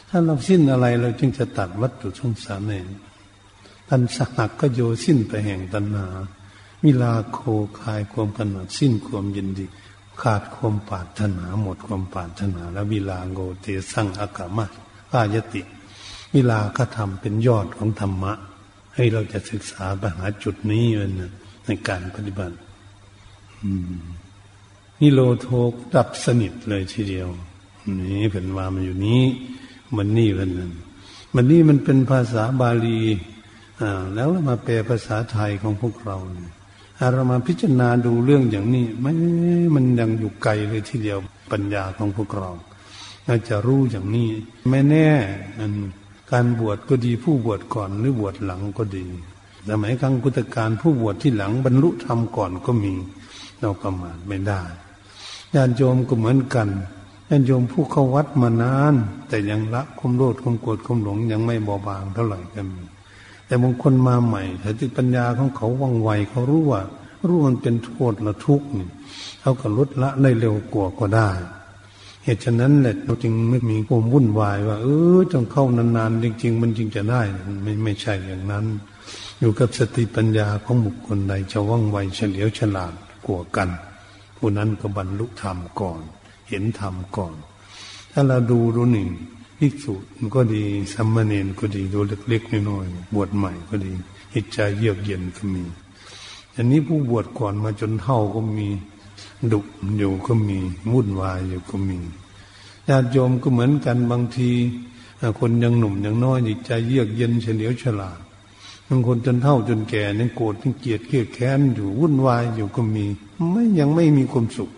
ถ้าเราสิ้นอะไรเราจึงจะตัดวัตถุสงสารเองตันสักก็โยสิ้นไปแห่งตัณหามิลาโคคายความกำหนัดสิ้นความยินดี ขาดความปารถนาหมดความปารถนา แล้ววิลาโกเตสังอากามะ ปายติเวลาก็ทำเป็นยอดของธรรมะ ให้เราจะศึกษาไปหาจุดนี้นะในการปฏิบัตินิโรโทกดับสนิทเลยทีเดียว นี่เป็นว่ามันอยู่นี้ มันนี่เป็นนั้นมันนี่มันเป็นภาษาบาลีอ่าแล้วเรามาแปลภาษาไทยของพวกเราเนี่ยเรามาพิจารณาดูเรื่องอย่างนี้ไม่มันยังอยู่ไกลเลยทีเดียวปัญญาของพวกเรา เราจะรู้อย่างนี้ ไม่แน่นันการบวชก็ดีผู้บวชก่อนหรือบวชหลังก็ดีสมัยครั้งพุทธกาลผู้บวชที่หลังบรรลุธรรมก่อนก็มี เราประมาทไม่ได้ญาติโยมก็เหมือนกันญาติโยมผู้เข้าวัดมานาน แต่ยังละคุมโลดคุมโกรธคุมหลงยังไม่เบาบางเท่าไหร่กันแต่บางคนมาใหม่สติปัญญาของเขาว่องไวเขารู้ว่ารู้มันเป็นโทษละทุกข์เขาก็ลดละได้เร็วกว่าก็ได้ เหตุฉะนั้นแหละเราจึงไม่มีความวุ่นวายว่า เออจงเข้านานๆจริง ๆ มันจึงจะได้ไม่ไม่ใช่อย่างนั้น อยู่กับสติปัญญาของบุคคลใดจะว่องไวเฉลียวฉลาดกว่ากัน ผู้นั้นก็บรรลุธรรมก่อน เห็นธรรมก่อน ถ้าเราดูดูหนึ่งภิกษุก็ดีสัมมาเนนก็ดีดูเล็กๆน้อยๆบวชใหม่ก็ดีหิตใจเยือกเย็นก็มีอันนี้ผู้บวชก่อนมาจนเท่าก็มี ดุอยู่ก็มีวุ่นวายอยู่ก็มีญาติโยมก็เหมือนกันบางทีคนยังหนุ่มยังน้อยจิตใจเยือกเย็นเฉลียวฉลาดบางคนจนเท่าจนแก่ยังโกรธยังเกลียดเกลียดแค้นอยู่วุ่นวายอยู่ก็มี ไม่ยังไม่มีความสุข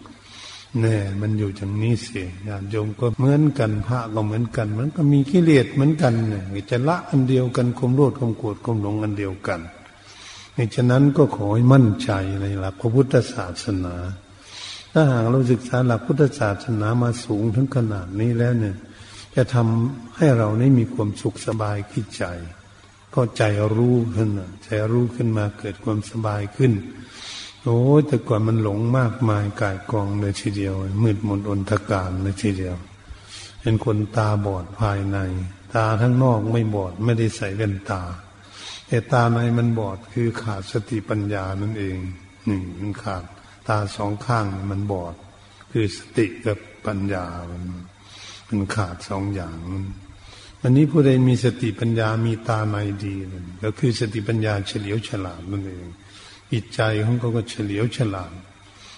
แน่มันอยู่อย่างนี้เสียญาติโยมก็เหมือนกันพระก็เหมือนกัน มันก็มีกิเลสเหมือนกันเนี่ยจะละอันเดียวกันความโลภความโกรธความหลงอันเดียวกันในฉะนั้นก็ขอให้มั่นใจในหลักพระพุทธศาสนา ถ้าหากเราศึกษาหลักพุทธศาสนามาสูงถึงขนาดนี้แล้วเนี่ย จะทำให้เราได้มีความสุขสบายขึ้นใจ ก็ใจรู้ขึ้นใจรู้ขึ้นมาเกิดความสบายขึ้น โอ้แต่ก่อนมันหลงมากมายกายกองเลยทีเดียว มืดมนอนทการเลยทีเดียว เป็นคนตาบอดภายใน ตาทั้งนอกไม่บอดไม่ได้ใส่แว่นตา แต่ตาในมันบอดคือขาดสติปัญญานั่นเองหนึ่งมันขาด ตาสองข้างมันบอด คือสติกับปัญญามันมันขาดสองอย่างวันนี้ผู้ใดมีสติปัญญามีตาในดีนั่นก็คือสติปัญญาเฉลียวฉลาดนั่นเองจิตใจของเขาก็เฉลียวฉลาด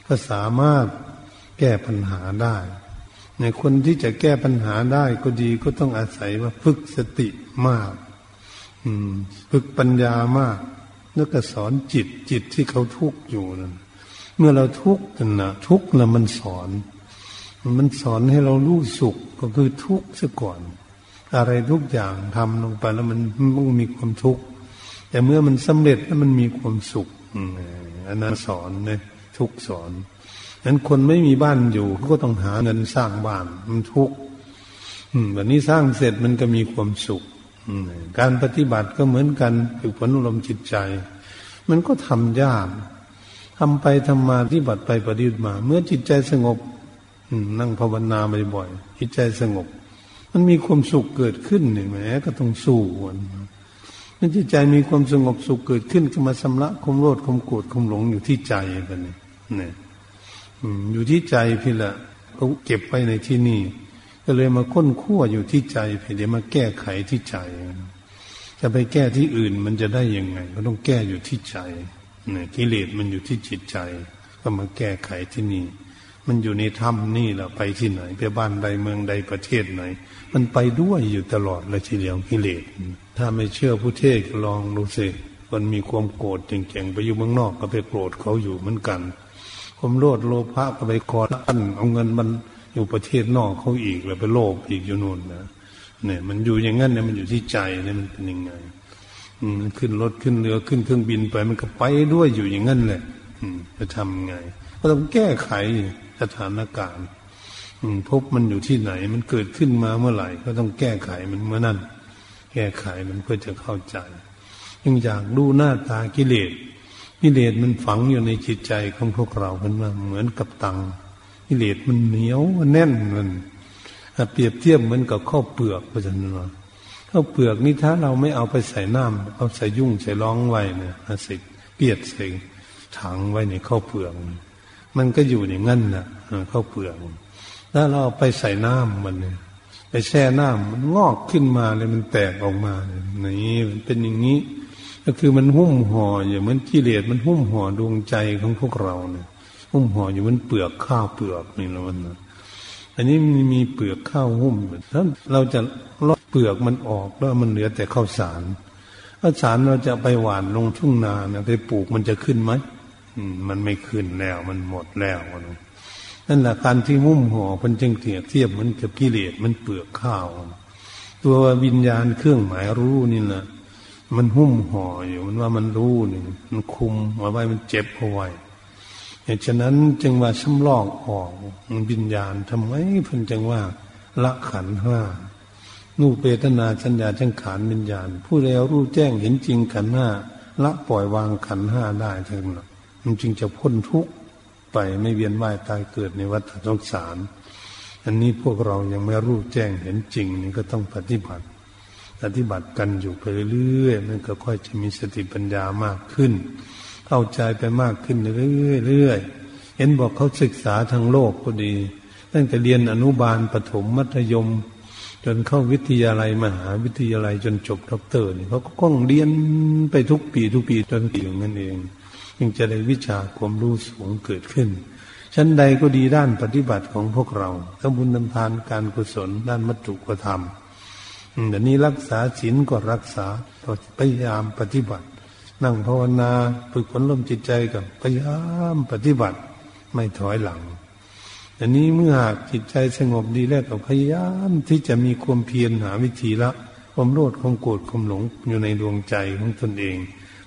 ก็สามารถแก้ปัญหาได้ ในคนที่จะแก้ปัญหาได้ก็ดีก็ต้องอาศัยว่าฝึกสติมาก อืม ฝึกปัญญามาก แล้วก็สอนจิตจิตที่เขาทุกข์อยู่นั่น เมื่อเราทุกข์กันนะทุกข์ล้วมันสอน มันสอนให้เรารู้สุขก็คือทุกข์ซะก่อน อะไรทุกอย่างทำลงไปแล้วมันมันมีความทุกข์แต่เมื่อมันสำเร็จแล้วมันมีความสุขอันนั้นสอนเนี่ยทุกสอนนั้นคนไม่มีบ้านอยู่เขาก็ต้องหาเงินสร้างบ้าน มันทุกข์แบบนี้สร้างเสร็จมันก็มีความสุขการปฏิบัติก็เหมือนกันฝึกฝนอารมณ์จิตใจ มันก็ทำยาก ทำไปทำมาที่บัติไปปฏิบัติมา เมื่อจิตใจสงบนั่งภาวนาบ่อยๆจิตใจสงบ มันมีความสุขเกิดขึ้นเนี่ยแม้ก็ต้องสู้มันนั่นที่ใจมีความสงบสุขเกิดขึ้นก็มาชำระความโลภความโกรธความหลงอยู่ที่ใจกันนี่เนี่ยอยู่ที่ใจพี่ละเขาเก็บไว้ในที่นี่ ก็เลยมาค้นคั่วอยู่ที่ใจพี่เดี๋ยวมาแก้ไขที่ใจจะไปแก้ที่อื่นมันจะได้ยังไง ก็ต้องแก้อยู่ที่ใจ เนี่ยกิเลสมันอยู่ที่จิตใจ ก็มาแก้ไขที่นี่ มันอยู่ในถ้ำนี่แหละไปที่ไหน ไปบ้านใดเมืองใดประเทศไหน มันไปด้วยอยู่ตลอดเลยทีเดียวกิเลส ถ้าไม่เชื่อผู้เทศลองดูสิมันมีความโกรธเก่งๆไปอยู่เมืองนอกก็ไปโกรธเขาอยู่เหมือนกัน ความโลภโลภะก็ไปคออันเอาเงินมันอยู่ประเทศนอกเขาอีกแล้วไปโลภอีกอยู่นู่นนะเนี่ย มันอยู่อย่างนั้นเนี่ยมันอยู่ที่ใจเนี่ยมันเป็นยังไง ขึ้นรถขึ้นเรือขึ้นเครื่องบินไปมันก็ไปด้วยอยู่อย่างนั้นแหละ อืมจะทำไง ก็ต้องแก้ไขสถานการณ์พบมันอยู่ที่ไหน มันเกิดขึ้นมาเมื่อไหร่ ก็ต้องแก้ไขมันเมื่อนั้น แก้ไขมันเพื่อจะเข้าใจยังอยากดูหน้าตากิเลสกิเลสมันฝังอยู่ในจิตใจของพวกเราเพ็นว่าเหมือนกับตังกิเลสมันเหนียวแน่นมันเปรียบเทียบเหมือนกับข้าวเปลือกเพราะฉะนั้น ว่าข้าวเปลือกนี่ถ้าเราไม่เอาไปใส่น้ำเอาใส่ยุ่งใส่ร้องไว้เนี่ยสิเปียดใส่ถังไว้ในข้าวเปลือก มันก็อยู่อย่างนั้นนะข้าวเปลือกถ้าเราเอาไปใส่น้ำมันเนี่ยไปแช่น้ำมันงอกขึ้นมาเลยมันแตกออกมาเนี่ยนี่มันเป็นอย่างนี้ ก็คือมันหุ้มห่ออย่างเหมือนกิเลสมันหุ้มห่อดวงใจของพวกเราเนี่ยหุ้มห่ออยู่มันเปลือกข้าวเปลือกนี่ละมันนะอันนี้มันมีเปลือกข้าวหุ้มถ้าเราจะล ปลือกมันออกแล้วมันเหลือแต่ข้าวสารข้าวสารเราจะไปหวานลงทุ่งนาเนี่ยไปปลูกมันจะขึ้นไหมมันไม่ขึ้นแล้ว มันหมดแล้วนั่นแหละการที่หุ้มห่อมันจึงเทียบเทียบเหมือนกับกิเลสมันเปลือกข้าว ตัววิญญาณเครื่องหมายรู้นี่แหละมันหุ้มห่ออยู่มันว่ามันรู้นี่มันคุมเอาไว้มันเจ็บเอาไว้เหตุฉะนั้นจึงว่าชำลอกออกวิญญาณทำไมเพิ่นจึงว่าละขันห้า นูเปตนาสัญญาจังขานวิญญาณ ผู้แล้วรู้แจ้งเห็นจริงขันห้าละปล่อยวางขันห้าได้ทั้งมดมันจึงจะพ้นทุกข์ไปไม่เวียนว่ายตายเกิดในวัฏสงสาร อันนี้พวกเรายังไม่รู้แจ้งเห็นจริงนี่ก็ต้องปฏิบัติ ปฏิบัติกันอยู่ไปเรื่อยๆมันก็ค่อยจะมีสติปัญญามากขึ้น เข้าใจไปมากขึ้นเรื่อยๆเห็นบอกเขาศึกษาทางโลกก็ดี ตั้งแต่เรียนอนุบาลปฐมมัธยม จนเข้าวิทยาลัยมหาวิทยาลัยจนจบด็อกเตอร์เนี่ยเขาก็ต้องเรียนไปทุกปีทุกปีจนปีอย่างนั้นเองจึงจะได้วิชาความรู้สูงเกิดขึ้น ชั้นใดก็ดีด้านปฏิบัติของพวกเราทำบุญทำทานการกุศลด้านมัตถุก็ทำแต่นี้รักษาศีลก็รักษาพยายามปฏิบัติ นั่งภาวนาฝึกฝนลมจิตใจกับพยายามปฏิบัติไม่ถอยหลัง อันนี้เมื่อหากจิตใจสงบดีแล้วก็พยายามที่จะมีความเพียรหาวิธีละความโลดความโกรธความหลงอยู่ในดวงใจของตนเอง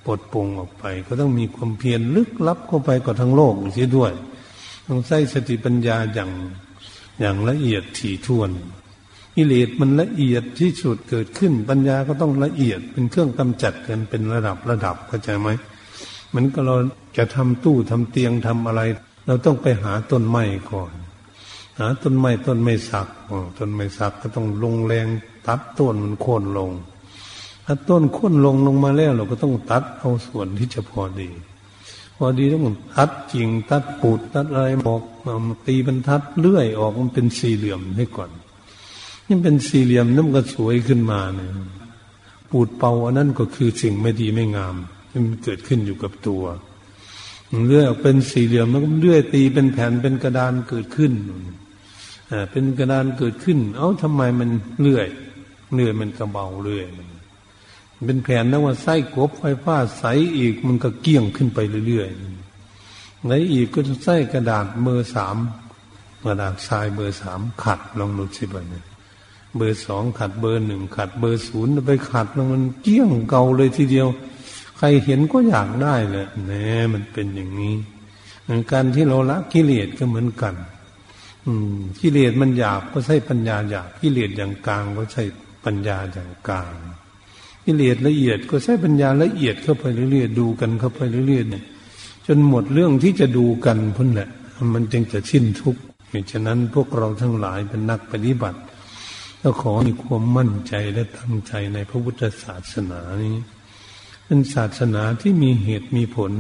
ปลดปลงออกไป ก็ต้องมีความเพียรลึกลับเข้าไปกับทั้งโลกเสียด้วยต้องใช้สติปัญญาอย่างอย่างละเอียดถี่ถ้วนกิเลสมันละเอียดที่สุดเกิดขึ้นปัญญาก็ต้องละเอียดเป็นเครื่องกำจัดกันเป็นระดับระดับเข้าใจไหมมันก็เราจะทำตู้ทำเตียงทำอะไร เราต้องไปหาต้นไม้ก่อน หาต้นไม้ต้นไม้สักต้นไม้สักก็ต้องลงแรงตัดต้นมันโค่นลงถ้าต้นโค่นลงลงมาแล้วเราก็ต้องตัดเอาส่วนที่จะพอดี พอดีต้องตัดจริงตัดปูดตัดอะไรบอกตีบรรทัดเลื่อยออกมันเป็นสี่เหลี่ยมให้ก่อนนี่เป็นสี่เหลี่ยมน้ำก็สวยขึ้นมาเนี่ยปูดเป่าอันนั้นก็คือสิ่งไม่ดีไม่งามที่มันเกิดขึ้นอยู่กับตัว เลื่อยเป็นสี่เหลี่ยมแล้วก็เลื่อยตีเป็นแผ่นเป็นกระดานเกิดขึ้นอ่าเป็นกระดานเกิดขึ้น เอ้าทำไมมันเลื่อยเลื่อยมันกระเบาเลื่อยมันเป็นแผ่นแล้วว่าไส้กบไฟฟ้าใสอีกมันก็เกี้ยงขึ้นไปเรื่อยๆไหนอีกก็จะใส่กระดาษเบอร์สามกระดาษทรายเบอร์สามขัดลองดูสิบัเนี่ยเบอร์สองขัดเบอร์หนึ่งขัดเบอร์ศูนย์ไปขัดแล้วมันเกี้ยงเก่าเลยทีเดียว ใครเห็นก็อยากได้เลยแน่มันเป็นอย่างนี้การที่เราละกิเลสก็เหมือนกัน อืมกิเลสมันหยาบก็ใช้ปัญญาหยาบกิเลสอย่างกลางก็ใช้ปัญญาอย่างกลางกิเลสละเอียดก็ใช้ปัญญาละเอียดเข้าไปเรื่อยๆดูกันเข้าไปเรื่อยๆเนี่ย จนหมดเรื่องที่จะดูกันพุ่นแหละ มันจึงจะสิ้นทุกข์เหตุฉะนั้นพวกเราทั้งหลายเป็นนักปฏิบัติก็ขอมีความมั่นใจและตั้งใจในพระพุทธศาสนานี้ เป็นศาสนาที่มีเหตุมีผล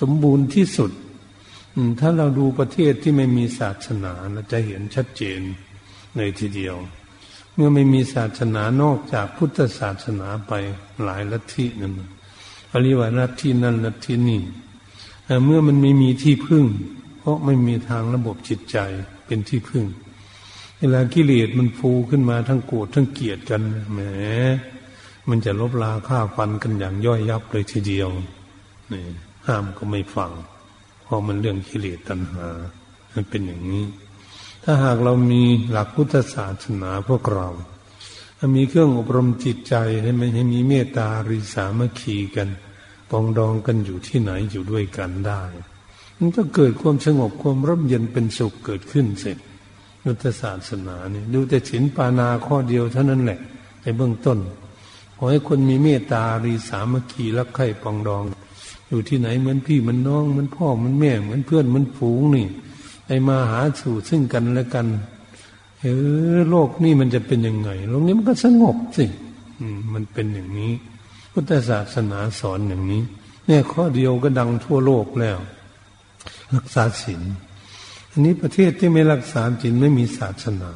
สมบูรณ์ที่สุด ถ้าเราดูประเทศที่ไม่มีศาสนาเราจะเห็นชัดเจนในทีเดียว เมื่อไม่มีศาสนานอกจากพุทธศาสนาไปหลายลัทธินั่นอริวาลัทธินั่นลัทธินี่เมื่อมันไม่มีที่พึ่ง เพราะไม่มีทางระบบจิตใจเป็นที่พึ่ง เวลากิเลสมันฟูขึ้นมาทั้งโกรธทั้งเกลียดกันแหม มันจะลบลาฆ่าฟันกันอย่างย่อยยับเลยทีเดียวนี่ห้ามก็ไม่ฟัง เพราะมันเรื่องกิเลสตัณหา มันเป็นอย่างนี้ ถ้าหากเรามีหลักพุทธศาสนาพวกเรามีเครื่องอบรมจิตใจให้มันให้มีเมตตาริสามัคคีกันปองดองกันอยู่ที่ไหนอยู่ด้วยกันได้ มันก็เกิดความสงบความร่มเย็นเป็นสุขเกิดขึ้นเสร็จยุทธศาสนาเนี่ยดูแต่ศีลปานาข้อเดียวเท่านั้นแหละในเบื้องต้น ขอให้คนมีเมตตารีสามัคคีรักใคร่ปองดอง อยู่ที่ไหนเหมือนพี่เหมือนน้องเหมือนพ่อเหมือนแม่เหมือนเพื่อนเหมือนฝูงนี่ไอมาหาสู่ซึ่งกันและกันเออโลกนี่มันจะเป็นยังไงโลกนี้มันก็สงบสิมันเป็นอย่างนี้ พุทธศาสนาสอนอย่างนี้ เนี่ยข้อเดียวก็ดังทั่วโลกแล้ว รักษาศีลอันนี้ประเทศที่ไม่รักษาศีลไม่มีศาสนา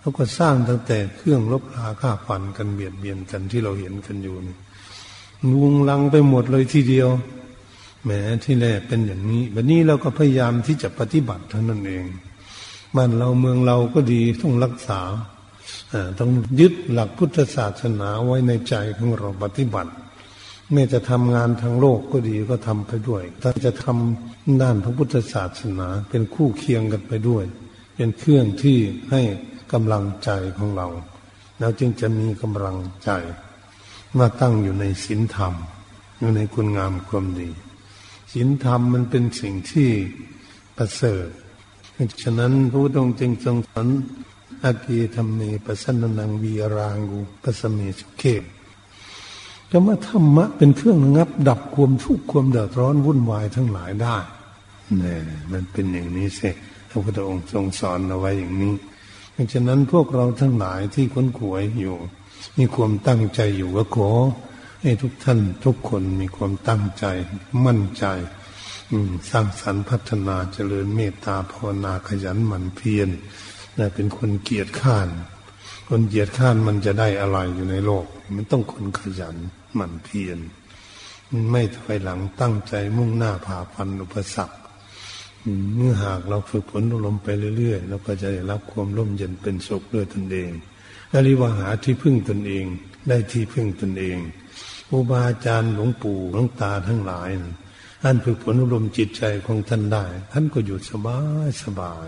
เขาก็สร้างตั้งแต่เครื่องลบราฆ่าฟันกันเบียดเบียนกันที่เราเห็นกันอยู่นี่ลุงลังไปหมดเลยทีเดียวแหมที่แรกเป็นอย่างนี้วันนี้เราก็พยายามที่จะปฏิบัติเท่านั้นเองบ้านเราเมืองเราก็ดีต้องรักษาต้องยึดหลักพุทธศาสนาไว้ในใจของเราปฏิบัติแม้จะทำงานทางโลกก็ดีก็ทำไปด้วยถ้าจะทำด้านพระพุทธศาสนาเป็นคู่เคียงกันไปด้วย เป็นเครื่องที่ให้ กำลังใจของเราแล้วจึงจะมีกำลังใจมาตั้งอยู่ในศีลธรรม อยู่ในคุณงามความดีศีลธรรมมันเป็นสิ่งที่ประเสริฐฉะนั้นพระพุทธองค์จึงทรงสอนอากีธรรมเมปสันนังวีรางูปสเมสุเขจะมาธรรมะเป็นเครื่องงับ ดับความทุกข์ความเดือดร้อนวุ่นวายทั้งหลายได้เนี่ยมันเป็นอย่างนี้สิพระพุทธองค์ทรงสอนเอาไว้อย่างนี้ ดังฉะนั้นพวกเราทั้งหลายที่ค้นขวยอยู่ มีความตั้งใจอยู่ก็ขอให้ทุกท่านทุกคนมีความตั้งใจมั่นใจสร้างสรรค์พัฒนาเจริญเมตตาภาวนาขยันหมั่นเพียรนะเป็นคนเกียรติข้าน คนเกียรติข้านมันจะได้อะไรอยู่ในโลก มันต้องคนขยันหมั่นเพียรไม่ถอยหลังตั้งใจมุ่งหน้าผ่าฟันอุปสรรค เมื่อหากเราฝึกฝนอารมณ์ไปเรื่อยๆเราก็จะได้รับความร่มเย็นเป็นสุขด้วยตนเองอริวาหาที่พึ่งตนเอง ได้ที่พึ่งตนเองครูบาอาจารย์หลวงปู่หลวงตาทั้งหลายท่านฝึกฝนอารมณ์จิตใจของท่านได้ ท่านก็อยู่สบายสบาย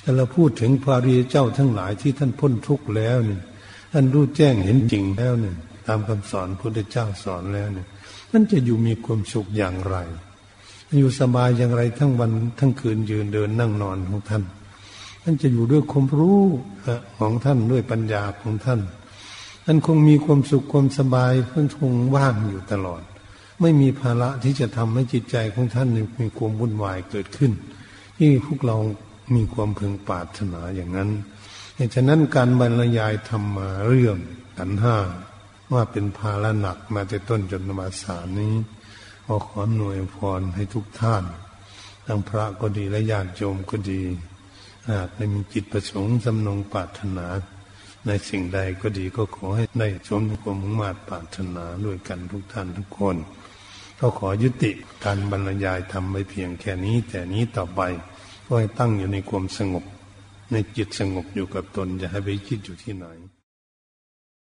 แต่เราพูดถึงพระรีเจ้าทั้งหลายที่ท่านพ้นทุกข์แล้วนี่ท่านรู้แจ้งเห็นจริงแล้วเนี่ยตามคำสอนพระเจ้าสอนแล้วเนี่ยนั่นจะอยู่มีความสุขอย่างไร อยู่สบายอย่างไรทั้งวันทั้งคืนยืนเดินนั่งนอนของท่าน ท่านจะอยู่ด้วยความรู้ของท่านด้วยปัญญาของท่าน ท่านคงมีความสุขความสบายท่านคงว่างอยู่ตลอด ไม่มีภาระที่จะทำให้จิตใจของท่านมีความวุ่นวายเกิดขึ้น ที่พวกเรามีความพึงปรารถนาอย่างนั้นฉะนั้นการบรรยายธรรมมาเรื่องกันห้าว่าเป็นภาระหนักมาแต่ต้นจนมาสารนี้ ขอขอหน่วยพรให้ทุกท่านทั้งพระก็ดีและญาติโยมก็ดีหากได้มีจิตประสงค์สำนงปรารถนา ในสิ่งใดก็ดีก็ขอให้ได้สมความมุ่งมั่นปรารถนาด้วยกันทุกท่านทุกคนก็ขอยุติการบรรยายทำไว้เพียงแค่นี้ แต่นี้ต่อไปก็ให้ตั้งอยู่ในความสงบ ในจิตสงบอยู่กับตนจะให้ไปคิดอยู่ที่ไหน